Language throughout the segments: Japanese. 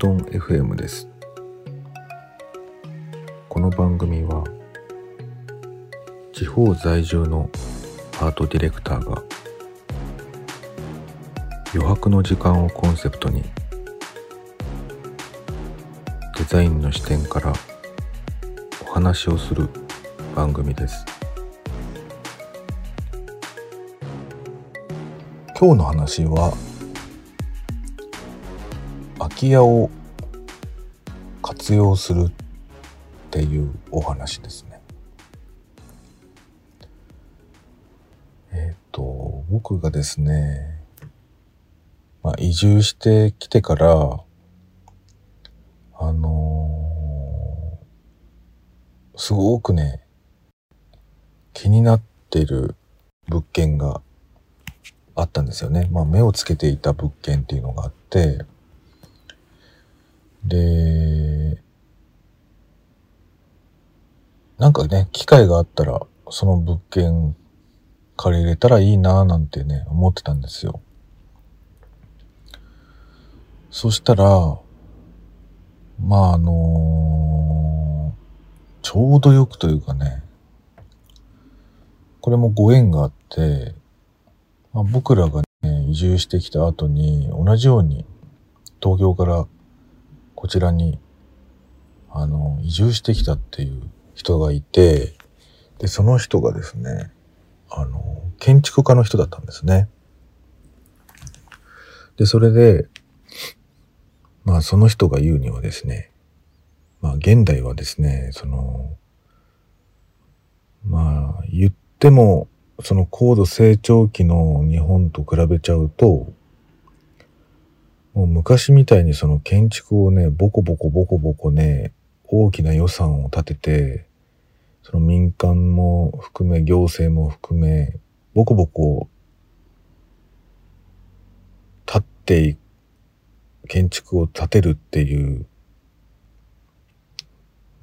スードン FM です。この番組は地方在住のアートディレクターが余白の時間をコンセプトにデザインの視点からお話をする番組です。今日の話は空き家を活用するっていうお話ですね。えっ、と僕がですね、まあ、移住してきてからあのーすごくね気になってる物件があったんですよね。まあ目をつけていた物件っていうのがあって、で、なんかね、機会があったら、その物件借りれたらいいなぁなんてね、思ってたんですよ。そしたら、まああのちょうどよくというかね、これもご縁があって、まあ、僕らがね、移住してきた後に、同じように東京からこちらに、あの、移住してきたっていう人がいて、で、その人がですね、あの、建築家の人だったんですね。で、それで、まあその人が言うにはですね、まあ現代はですね、その、まあ言っても、その高度成長期の日本と比べちゃうと、もう昔みたいにその建築をね、ボコボコボコボコね、大きな予算を立てて、その民間も含め、行政も含め、ボコボコ立ってい建築を建てるっていう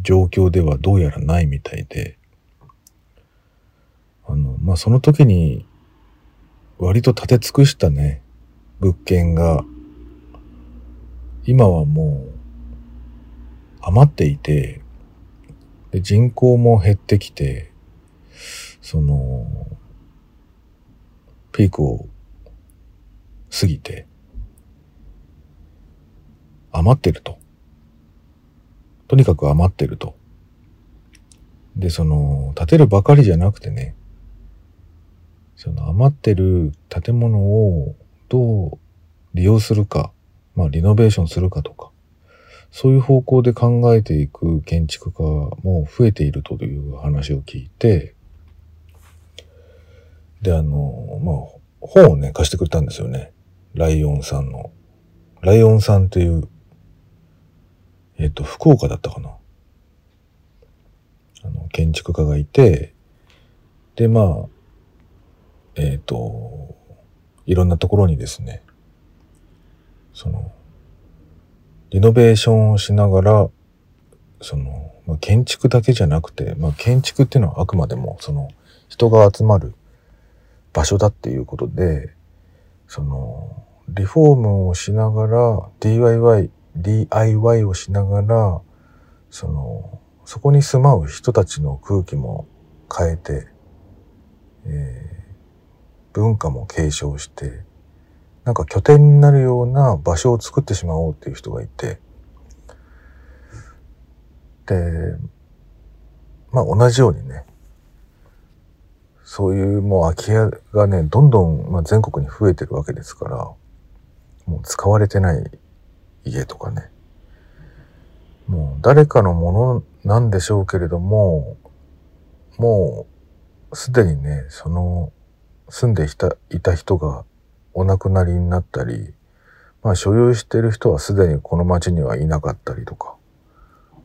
状況ではどうやらないみたいで、あの、まあ、その時に割と立て尽くしたね、物件が今はもう余っていて、で人口も減ってきて、その、ピークを過ぎて、余ってると。とにかく余ってると。で、その、建てるばかりじゃなくてね、その余ってる建物をどう利用するか、まあリノベーションするかとか、そういう方向で考えていく建築家も増えているという話を聞いて、で、あの、まあ、本をね、貸してくれたんですよね。ライオンさんの。ライオンさんっていう、えっ、と、福岡だったかな。あの、建築家がいて、で、まあ、えっ、と、いろんなところにですね、その、リノベーションをしながら、その、まあ、建築だけじゃなくて、まあ、建築っていうのはあくまでも、その、人が集まる場所だっていうことで、その、リフォームをしながら、DIY、DIY をしながら、その、そこに住まう人たちの空気も変えて、えー文化も継承して、なんか拠点になるような場所を作ってしまおうっていう人がいて、で、まあ同じようにね、そういうもう空き家がね、どんどん、ま、全国に増えてるわけですから、もう使われてない家とかね、もう誰かのものなんでしょうけれども、もうすでにね、その住んでいたいた人がお亡くなりになったり、まあ所有している人はすでにこの町にはいなかったりとか、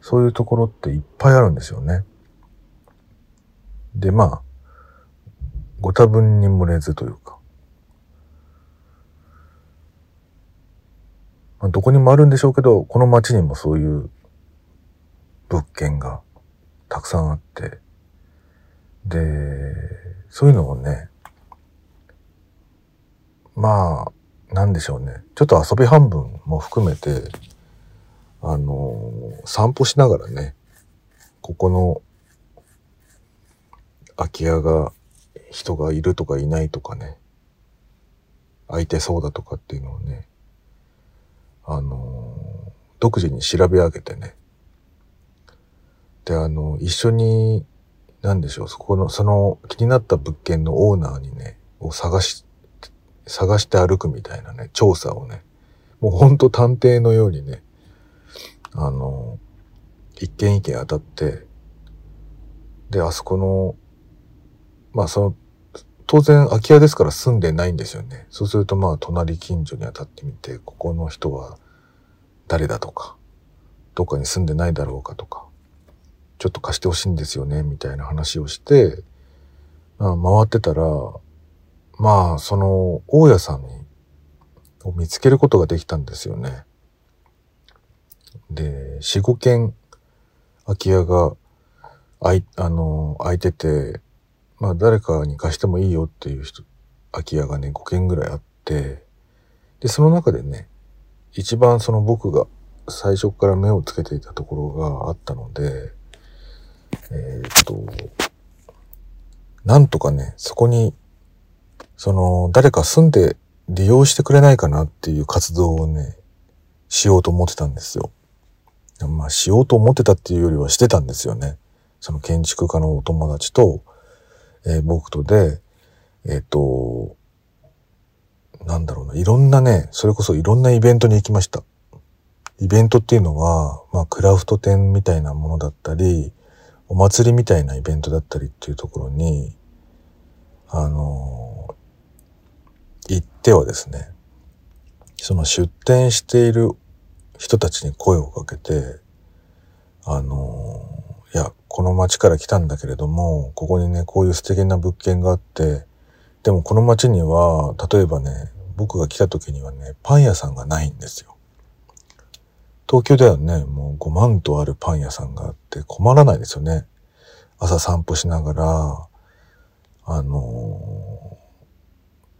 そういうところっていっぱいあるんですよね。で、まあ、ご多分に漏れずというか、まあ、どこにもあるんでしょうけど、この町にもそういう物件がたくさんあって、で、そういうのをね、まあ、なんでしょうね。ちょっと遊び半分も含めて、あのー、散歩しながらね、ここの空き家が人がいるとかいないとかね、空いてそうだとかっていうのをね、あのー、独自に調べ上げてね。で、あの、一緒に、なんでしょう、そこの、その気になった物件のオーナーにね、を探し、探して歩くみたいなね、調査をね、もうほんと探偵のようにね、あの、一軒一軒当たって、で、あそこの、まあその、当然空き家ですから住んでないんですよね。そうするとまあ隣近所に当たってみて、ここの人は誰だとか、どっかに住んでないだろうかとか、ちょっと貸してほしいんですよね、みたいな話をして、まあ、回ってたら、まあ、その、大家さんに、を見つけることができたんですよね。で、四五軒空き家が、あい、あの、空いてて、まあ誰かに貸してもいいよっていう人、空き家がね、5軒ぐらいあって、で、その中でね、一番その僕が最初から目をつけていたところがあったので、えー、っと、なんとかね、そこにその、誰か住んで利用してくれないかなっていう活動をね、しようと思ってたんですよ。まあ、しようと思ってたっていうよりはしてたんですよね。その建築家のお友達と、えー、僕とで、えっ、ー、と、なんだろうな、いろんなね、それこそいろんなイベントに行きました。イベントっていうのは、まあ、クラフト店みたいなものだったり、お祭りみたいなイベントだったりっていうところに、あの行ってはですね、その出店している人たちに声をかけて、あの、いや、この町から来たんだけれども、ここにね、こういう素敵な物件があって、でもこの町には、例えばね、僕が来た時にはね、パン屋さんがないんですよ。東京ではね、もう5万とあるパン屋さんがあって困らないですよね。朝散歩しながら、あの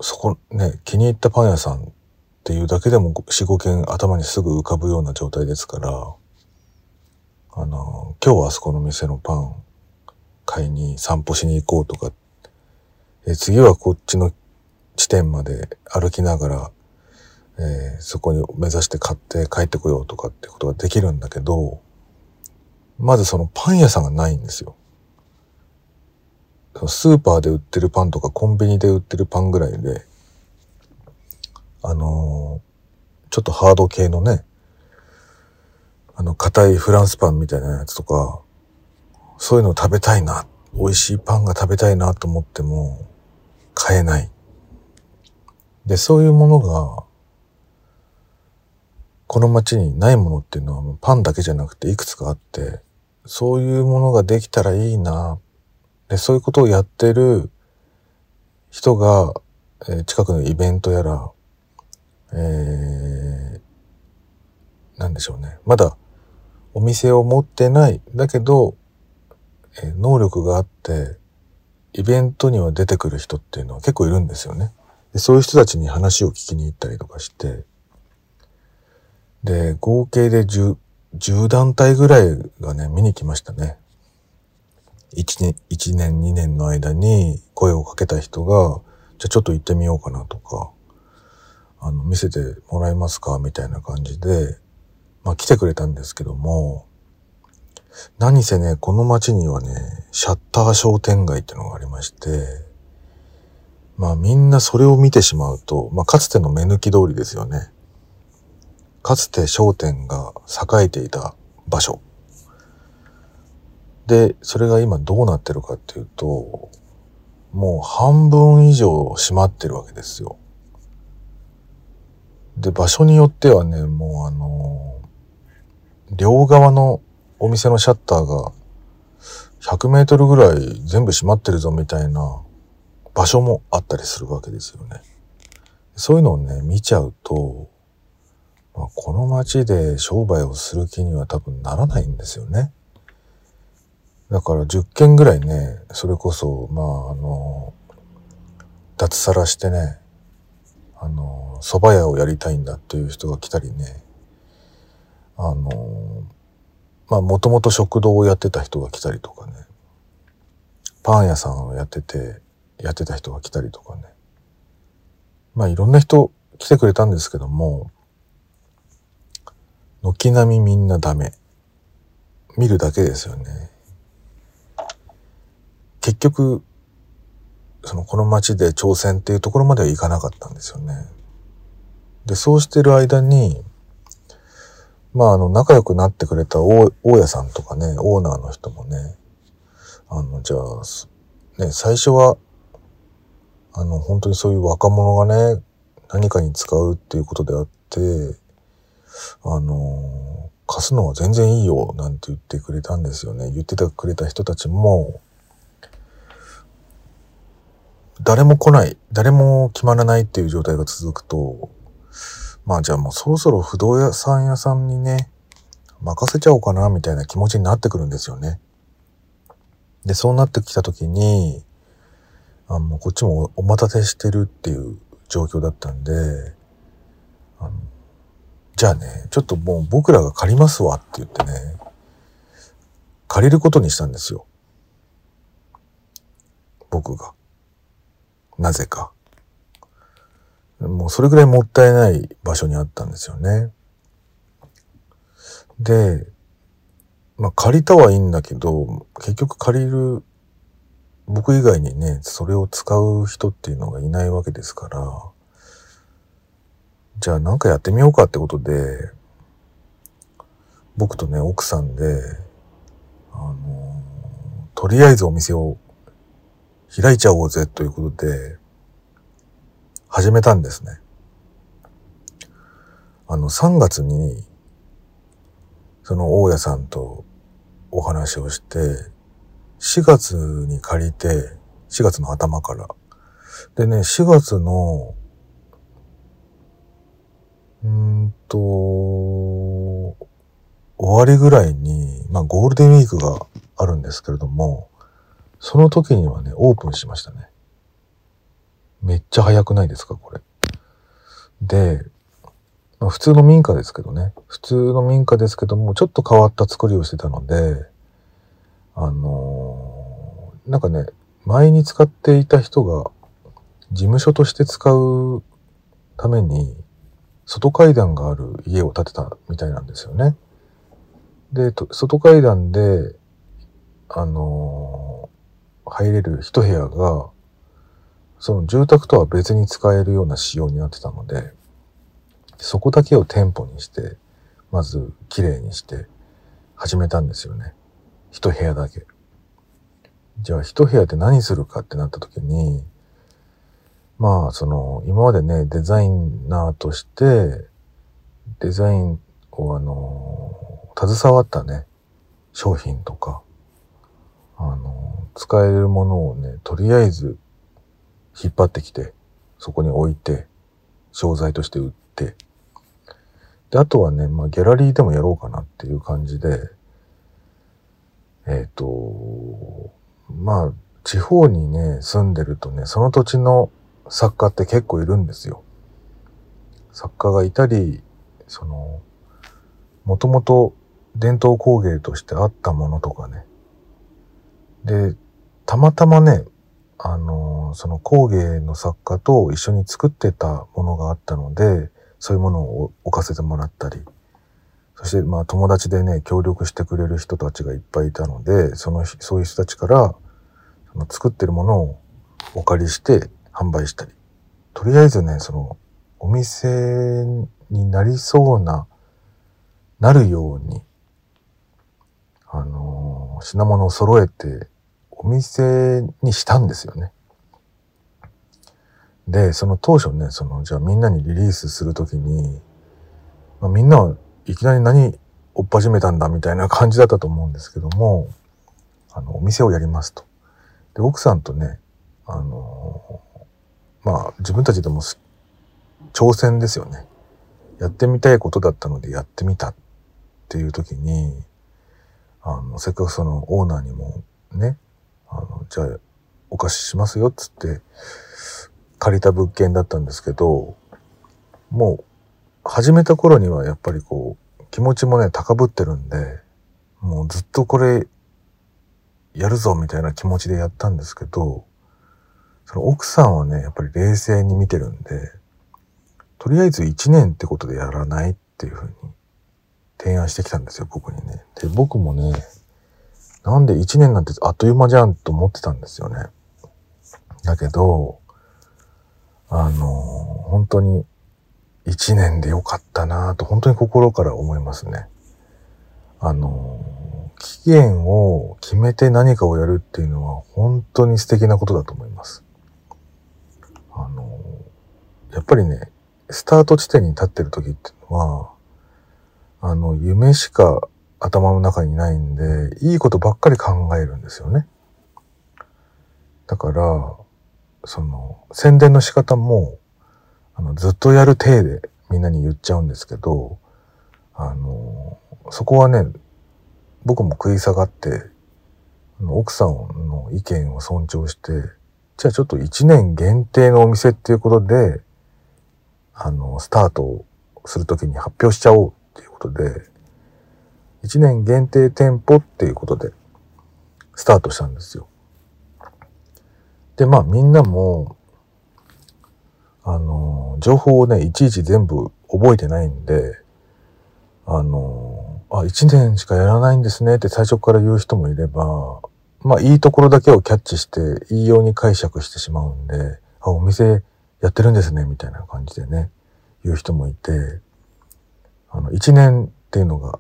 そこね、気に入ったパン屋さんっていうだけでも4、5件頭にすぐ浮かぶような状態ですから、あの、今日はあそこの店のパン買いに散歩しに行こうとか、え次はこっちの地点まで歩きながら、えー、そこに目指して買って帰ってこようとかってことができるんだけど、まずそのパン屋さんがないんですよ。スーパーで売ってるパンとかコンビニで売ってるパンぐらいで、あのー、ちょっとハード系のね、あの、硬いフランスパンみたいなやつとか、そういうの食べたいな、美味しいパンが食べたいなと思っても、買えない。で、そういうものが、この街にないものっていうのはパンだけじゃなくていくつかあって、そういうものができたらいいなで、そういうことをやってる人が、えー、近くのイベントやら、えー、なんでしょうね。まだお店を持ってない。だけど、えー、能力があって、イベントには出てくる人っていうのは結構いるんですよね。でそういう人たちに話を聞きに行ったりとかして、で、合計で10、10団体ぐらいがね、見に来ましたね。1年、1年、2年の間に声をかけた人が、じゃあちょっと行ってみようかなとか、あの、見せてもらえますかみたいな感じで、まあ来てくれたんですけども、何せね、この街にはね、シャッター商店街っていうのがありまして、まあみんなそれを見てしまうと、まあかつての目抜き通りですよね。かつて商店が栄えていた場所。で、それが今どうなってるかっていうと、もう半分以上閉まってるわけですよ。で、場所によってはね、もうあの両側のお店のシャッターが100メートルぐらい全部閉まってるぞみたいな場所もあったりするわけですよね。そういうのをね、見ちゃうと、まあ、この街で商売をする気には多分ならないんですよね。だから10件ぐらいね、それこそ、まあ、あの、脱サラしてね、あの、蕎麦屋をやりたいんだっていう人が来たりね、あの、まあ、もともと食堂をやってた人が来たりとかね、パン屋さんをやってて、やってた人が来たりとかね。まあ、いろんな人来てくれたんですけども、軒並みみんなダメ。見るだけですよね。結局、そのこの街で挑戦っていうところまではいかなかったんですよね。で、そうしてる間に、まあ、あの、仲良くなってくれた大家さんとかね、オーナーの人もね、あの、じゃあ、ね、最初は、あの、本当にそういう若者がね、何かに使うっていうことであって、あの、貸すのは全然いいよ、なんて言ってくれたんですよね。言っててくれた人たちも、誰も来ない、誰も決まらないっていう状態が続くと、まあじゃあもうそろそろ不動産屋さんにね、任せちゃおうかな、みたいな気持ちになってくるんですよね。で、そうなってきた時に、あの、こっちもお待たせしてるっていう状況だったんで、あのじゃあね、ちょっともう僕らが借りますわって言ってね、借りることにしたんですよ。僕が。なぜか。もうそれぐらいもったいない場所にあったんですよね。で、まあ借りたはいいんだけど、結局借りる、僕以外にね、それを使う人っていうのがいないわけですから、じゃあなんかやってみようかってことで、僕とね、奥さんで、あの、とりあえずお店を開いちゃおうぜということで、始めたんですね。あの、3月に、その大家さんとお話をして、4月に借りて、4月の頭から。でね、4月の、うんと、終わりぐらいに、まあゴールデンウィークがあるんですけれども、その時にはね、オープンしましたね。めっちゃ早くないですか、これ。で、まあ、普通の民家ですけどね。普通の民家ですけども、ちょっと変わった作りをしてたので、あのー、なんかね、前に使っていた人が事務所として使うために、外階段がある家を建てたみたいなんですよね。で、外階段で、あのー、入れる一部屋が、その住宅とは別に使えるような仕様になってたので、そこだけを店舗にして、まず綺麗にして始めたんですよね。一部屋だけ。じゃあ一部屋で何するかってなった時に、まあその今までね、デザイナーとして、デザインをあの、携わったね、商品とか、使えるものをね、とりあえず引っ張ってきて、そこに置いて、商材として売って、で、あとはね、まあ、ギャラリーでもやろうかなっていう感じで、えっ、ー、と、まあ、地方にね、住んでるとね、その土地の作家って結構いるんですよ。作家がいたり、その、もともと伝統工芸としてあったものとかね。で、たまたまね、あの、その工芸の作家と一緒に作ってたものがあったので、そういうものを置かせてもらったり、そしてまあ友達でね、協力してくれる人たちがいっぱいいたので、その、そういう人たちから、その作ってるものをお借りして販売したり。とりあえずね、その、お店になりそうな、なるように、あのー、品物を揃えてお店にしたんですよね。で、その当初ね、その、じゃあみんなにリリースするときに、まあ、みんなはいきなり何追っ始めたんだみたいな感じだったと思うんですけども、あの、お店をやりますと。で、奥さんとね、あのまあ、自分たちでも挑戦ですよね。やってみたいことだったのでやってみたっていう時に、あの、せっかくそのオーナーにもね、あの、じゃあ、お貸ししますよ、っつって、借りた物件だったんですけど、もう始めた頃にはやっぱりこう気持ちもね高ぶってるんでもうずっとこれやるぞみたいな気持ちでやったんですけどその奥さんはねやっぱり冷静に見てるんでとりあえず1年ってことでやらないっていうふうに提案してきたんですよ僕にね。で僕もねなんで1年なんてあっという間じゃんと思ってたんですよね。だけどあの本当に一年でよかったなと本当に心から思いますね。あの、期限を決めて何かをやるっていうのは本当に素敵なことだと思います。あの、やっぱりね、スタート地点に立ってる時っていうのは、あの、夢しか頭の中にないんで、いいことばっかり考えるんですよね。だから、その、宣伝の仕方も、あの、ずっとやる体でみんなに言っちゃうんですけど、あの、そこはね、僕も食い下がって、奥さんの意見を尊重して、じゃあちょっと1年限定のお店っていうことで、あの、スタートするときに発表しちゃおうっていうことで、1年限定店舗っていうことで、スタートしたんですよ。で、まあみんなも、あの、情報をね、いちいち全部覚えてないんで、あの、あ、一年しかやらないんですねって最初から言う人もいれば、まあいいところだけをキャッチして、いいように解釈してしまうんで、あ、お店やってるんですね、みたいな感じでね、言う人もいて、あの、一年っていうのが、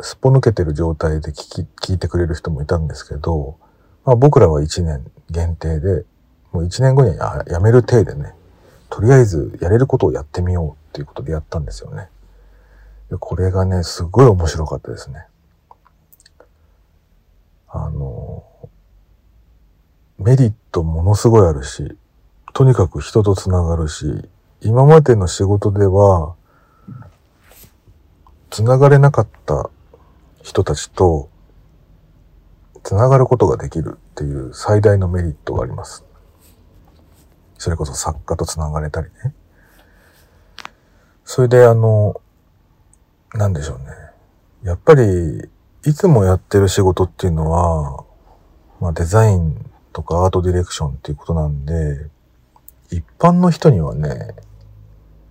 すっぽ抜けてる状態で聞き、聞いてくれる人もいたんですけど、まあ僕らは一年限定で、もう一年後にはやめる体でね、とりあえずやれることをやってみようっていうことでやったんですよね。これがね、すごい面白かったですね。あの、メリットものすごいあるし、とにかく人と繋がるし、今までの仕事では、繋がれなかった人たちと繋がることができるっていう最大のメリットがあります。それこそ作家と繋がれたりね。それであの、なんでしょうね。やっぱり、いつもやってる仕事っていうのは、まあデザインとかアートディレクションっていうことなんで、一般の人にはね、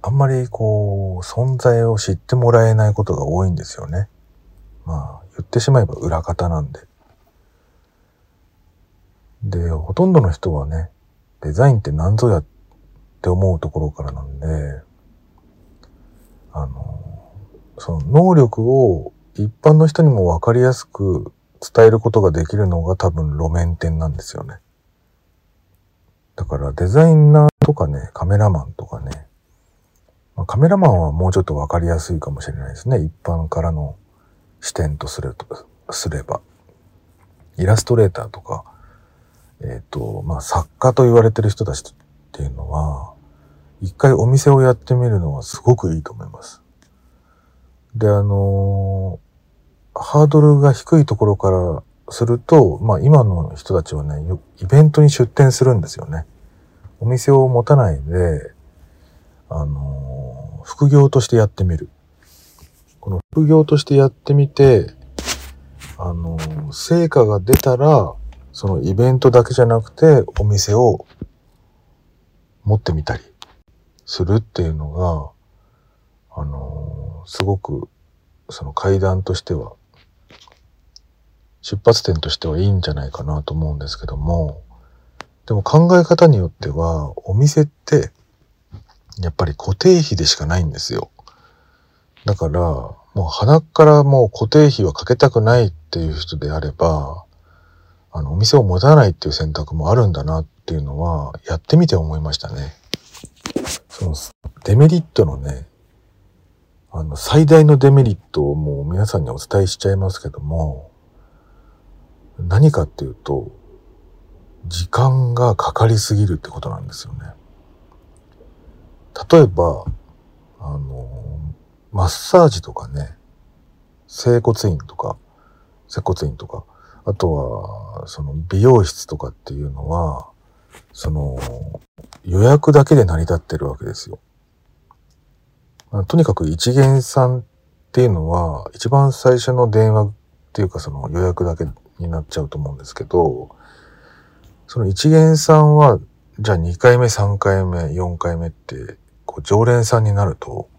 あんまりこう、存在を知ってもらえないことが多いんですよね。まあ、言ってしまえば裏方なんで。で、ほとんどの人はね、デザインって何ぞやって思うところからなんで、あの、その能力を一般の人にもわかりやすく伝えることができるのが多分路面店なんですよね。だからデザイナーとかね、カメラマンとかね、ま、カメラマンはもうちょっとわかりやすいかもしれないですね。一般からの視点とするとすれば。イラストレーターとか、えっ、ー、と、まあ、作家と言われてる人たちっていうのは、一回お店をやってみるのはすごくいいと思います。で、あのー、ハードルが低いところからすると、まあ今の人たちはね、イベントに出店するんですよね。お店を持たないで、あのー、副業としてやってみる。この副業としてやってみて、あの、成果が出たら、そのイベントだけじゃなくてお店を持ってみたりするっていうのが、あの、すごくその階段としては出発点としてはいいんじゃないかなと思うんですけども、でも考え方によってはお店ってやっぱり固定費でしかないんですよ。だから、もう鼻からもう固定費はかけたくないっていう人であれば、あの、お店を持たないっていう選択もあるんだなっていうのは、やってみて思いましたね。その、デメリットのね、あの、最大のデメリットをもう皆さんにお伝えしちゃいますけども、何かっていうと、時間がかかりすぎるってことなんですよね。例えば、あの、マッサージとかね、整骨院とか、接骨院とか、あとは、その美容室とかっていうのは、その予約だけで成り立ってるわけですよ。とにかく一元さんっていうのは、一番最初の電話っていうかその予約だけになっちゃうと思うんですけど、その一元さんは、じゃあ2回目、3回目、4回目って、こう常連さんになると、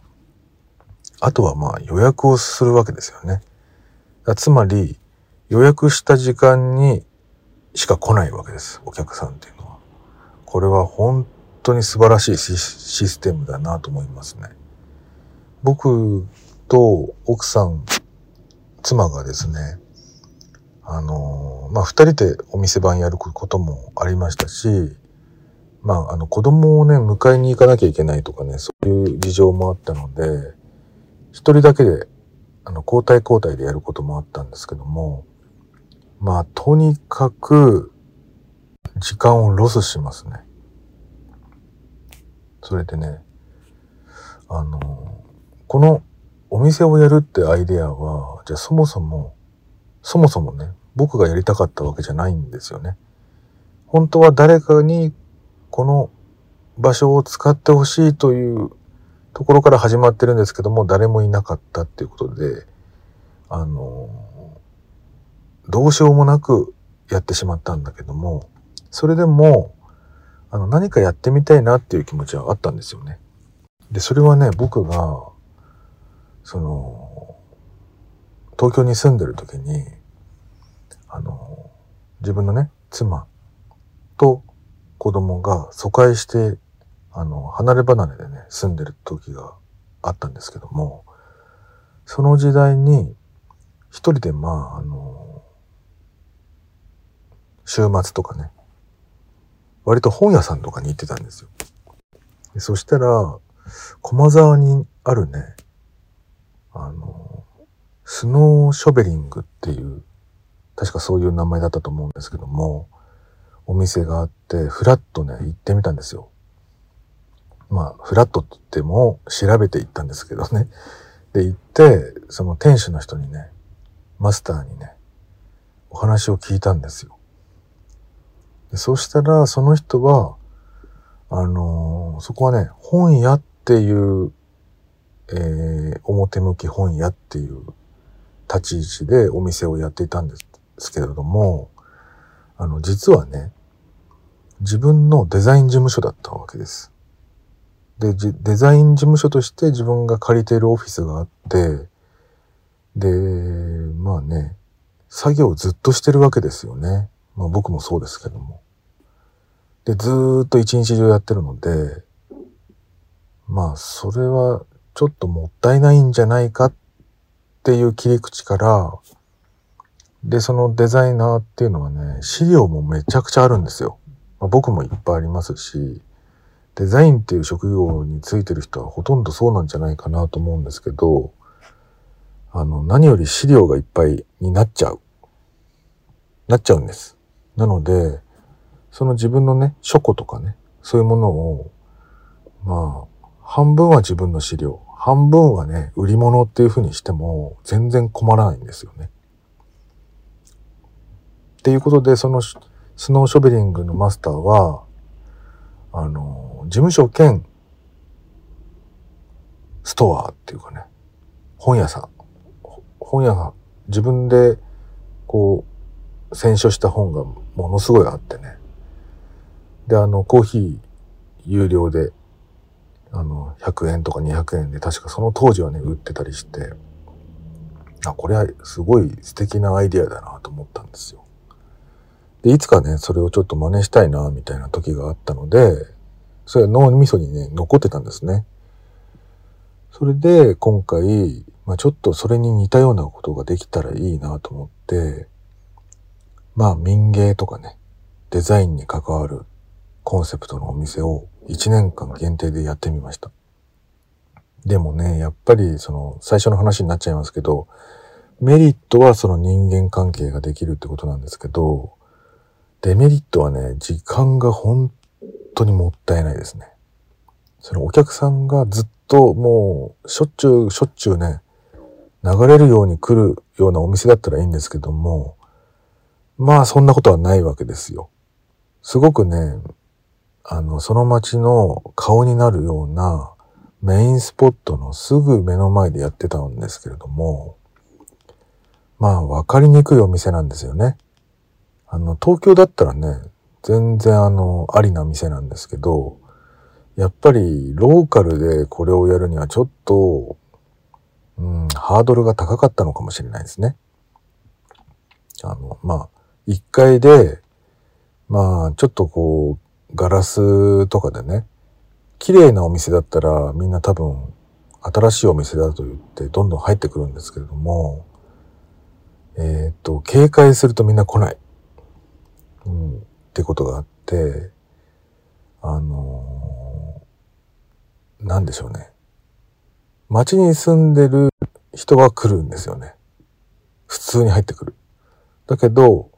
あとはまあ予約をするわけですよね。つまり、予約した時間にしか来ないわけです。お客さんっていうのは。これは本当に素晴らしいシステムだなと思いますね。僕と奥さん、妻がですね、あの、まあ、二人でお店番やることもありましたし、まあ、あの、子供をね、迎えに行かなきゃいけないとかね、そういう事情もあったので、一人だけで、あの、交代交代でやることもあったんですけども、まあ、とにかく、時間をロスしますね。それでね、あの、このお店をやるってアイデアは、じゃあそもそも、そもそもね、僕がやりたかったわけじゃないんですよね。本当は誰かにこの場所を使ってほしいというところから始まってるんですけども、誰もいなかったっていうことで、あの、どうしようもなくやってしまったんだけども、それでも、あの、何かやってみたいなっていう気持ちはあったんですよね。で、それはね、僕が、その、東京に住んでる時に、あの、自分のね、妻と子供が疎開して、あの、離れ離れでね、住んでる時があったんですけども、その時代に、一人でまあ、あの、週末とかね、割と本屋さんとかに行ってたんですよ。そしたら、駒沢にあるね、あの、スノーショベリングっていう、確かそういう名前だったと思うんですけども、お店があって、フラッとね、行ってみたんですよ。まあ、フラットって言っても調べて行ったんですけどね。で、行って、その店主の人にね、マスターにね、お話を聞いたんですよ。でそしたら、その人は、あのー、そこはね、本屋っていうえー、表向き本屋っていう立ち位置でお店をやっていたんですけれども、あの、実はね、自分のデザイン事務所だったわけです。で、デザイン事務所として自分が借りているオフィスがあって、で、まあね、作業をずっとしてるわけですよね。まあ僕もそうですけども。で、ずーっと一日中やってるので、まあそれはちょっともったいないんじゃないかっていう切り口から、で、そのデザイナーっていうのはね、資料もめちゃくちゃあるんですよ。まあ、僕もいっぱいありますし、デザインっていう職業についてる人はほとんどそうなんじゃないかなと思うんですけど、あの、何より資料がいっぱいになっちゃう。なっちゃうんです。なので、その自分のね、書庫とかね、そういうものを、まあ、半分は自分の資料、半分はね、売り物っていう風にしても全然困らないんですよね。っていうことで、そのスノーショベリングのマスターは、あの、事務所兼ストアっていうかね、本屋さん。本屋が自分でこう、選書した本がものすごいあってね。で、あの、コーヒー有料であの、100円とか200円で確かその当時はね、売ってたりして、あ、これはすごい素敵なアイデアだなと思ったんですよ。で、いつかね、それをちょっと真似したいな、みたいな時があったので、それは脳みそにね、残ってたんですね。それで、今回、まあちょっとそれに似たようなことができたらいいなと思って、まあ民芸とかね、デザインに関わるコンセプトのお店を1年間限定でやってみました。でもね、やっぱりその最初の話になっちゃいますけど、メリットはその人間関係ができるってことなんですけど、デメリットはね、時間が本当にもったいないですね。そのお客さんがずっともうしょっちゅうしょっちゅうね、流れるように来るようなお店だったらいいんですけども、まあそんなことはないわけですよ。すごくね、あの、その街の顔になるようなメインスポットのすぐ目の前でやってたんですけれども、まあ、わかりにくいお店なんですよね。あの、東京だったらね、全然あの、ありな店なんですけど、やっぱりローカルでこれをやるにはちょっと、うん、ハードルが高かったのかもしれないですね。あの、まあ、一階で、まあ、ちょっとこう、ガラスとかでね、綺麗なお店だったらみんな多分新しいお店だと言ってどんどん入ってくるんですけれども、えっ、と、警戒するとみんな来ない。うん、ってことがあって、あのー、なんでしょうね。街に住んでる人は来るんですよね。普通に入ってくる。だけど、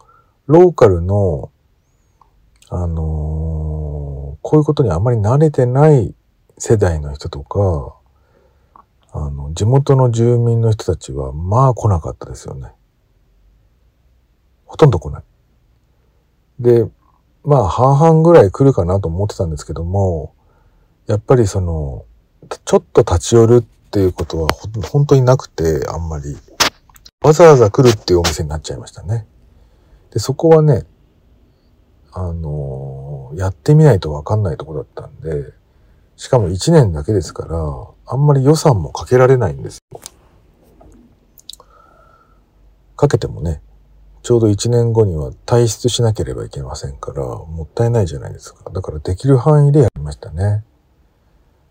ローカルの、あのー、こういうことにあまり慣れてない世代の人とか、あの、地元の住民の人たちは、まあ来なかったですよね。ほとんど来ない。で、まあ半々ぐらい来るかなと思ってたんですけども、やっぱりその、ちょっと立ち寄るっていうことは本当になくて、あんまり。わざわざ来るっていうお店になっちゃいましたね。で、そこはね、あのー、やってみないとわかんないとこだったんで、しかも1年だけですから、あんまり予算もかけられないんですよ。かけてもね、ちょうど1年後には退出しなければいけませんから、もったいないじゃないですか。だからできる範囲でやりましたね。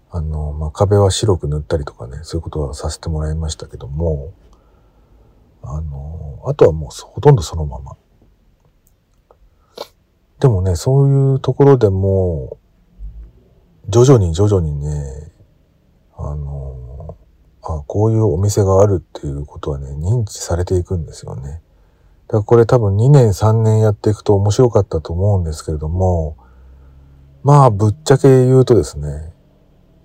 あの、まあ、壁は白く塗ったりとかね、そういうことはさせてもらいましたけども、あの、あとはもうほとんどそのまま。でもね、そういうところでも、徐々に徐々にね、あの、あ、こういうお店があるっていうことはね、認知されていくんですよね。だこれ多分2年3年やっていくと面白かったと思うんですけれども、まあぶっちゃけ言うとですね、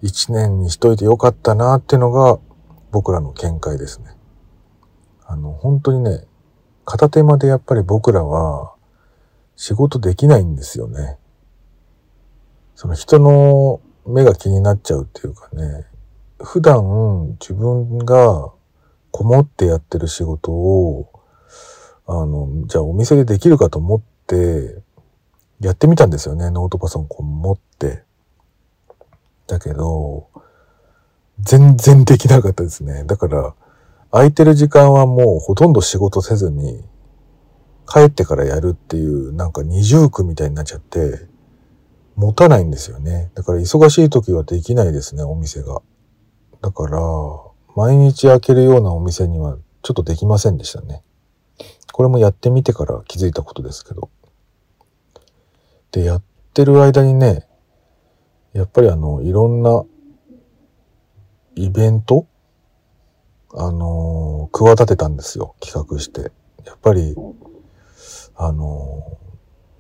1年にしといてよかったなっていうのが僕らの見解ですね。あの、本当にね、片手間でやっぱり僕らは仕事できないんですよね。その人の目が気になっちゃうっていうかね、普段自分がこもってやってる仕事をあの、じゃあお店でできるかと思って、やってみたんですよね。ノートパソコン持って。だけど、全然できなかったですね。だから、空いてる時間はもうほとんど仕事せずに、帰ってからやるっていう、なんか二重苦みたいになっちゃって、持たないんですよね。だから忙しい時はできないですね、お店が。だから、毎日開けるようなお店にはちょっとできませんでしたね。これもやってみてから気づいたことですけど。で、やってる間にね、やっぱりあの、いろんなイベントあのー、企てたんですよ。企画して。やっぱり、あの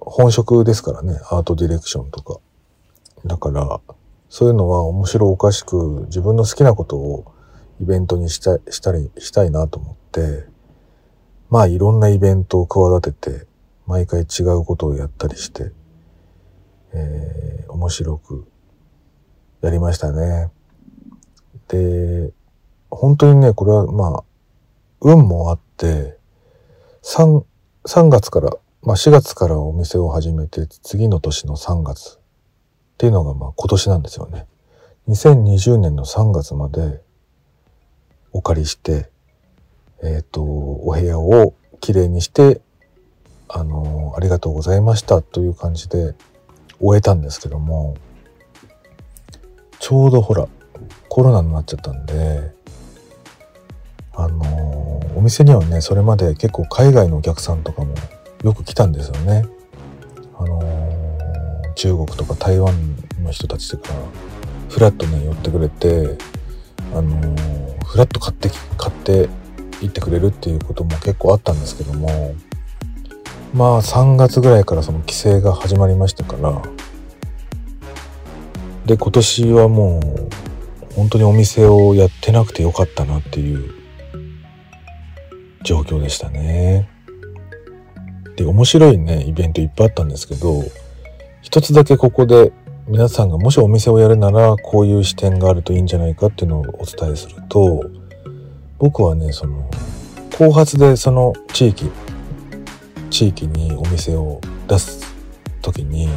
ー、本職ですからね。アートディレクションとか。だから、そういうのは面白おかしく自分の好きなことをイベントにしたしたり、したいなと思って、まあいろんなイベントを企てて、毎回違うことをやったりして、えー、面白くやりましたね。で、本当にね、これはまあ、運もあって、3、3月から、まあ4月からお店を始めて、次の年の3月っていうのがまあ今年なんですよね。2020年の3月までお借りして、えっ、ー、と、お部屋をきれいにして、あの、ありがとうございましたという感じで終えたんですけども、ちょうどほら、コロナになっちゃったんで、あの、お店にはね、それまで結構海外のお客さんとかもよく来たんですよね。あの、中国とか台湾の人たちとか、フラッとね、寄ってくれて、あの、フラッと買って、買って行ってくれるっていうことも結構あったんですけどもまあ3月ぐらいからその規制が始まりましたからで今年はもう本当にお店をやってなくてよかったなっていう状況でしたね。で面白いねイベントいっぱいあったんですけど一つだけここで皆さんがもしお店をやるならこういう視点があるといいんじゃないかっていうのをお伝えすると僕はねその後発でその地域地域にお店を出す時に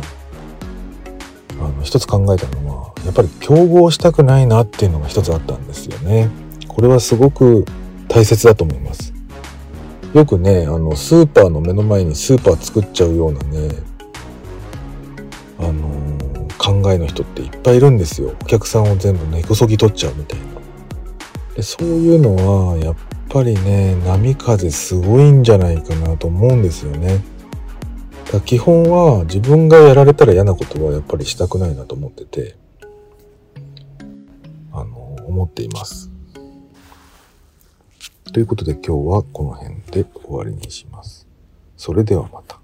あの一つ考えたのはやっぱり競合したくないなっていうのが一つあったんですよね。これはすごく大切だと思います。よくね、あの、スーパーの目の前にスーパー作っちゃうようなね、あの、考えの人っていっぱいいるんですよ。お客さんを全部根こそぎ取っちゃうみたいな。でそういうのは、やっぱりね、波風すごいんじゃないかなと思うんですよね。だ基本は自分がやられたら嫌なことはやっぱりしたくないなと思ってて、あの、思っています。ということで今日はこの辺で終わりにします。それではまた。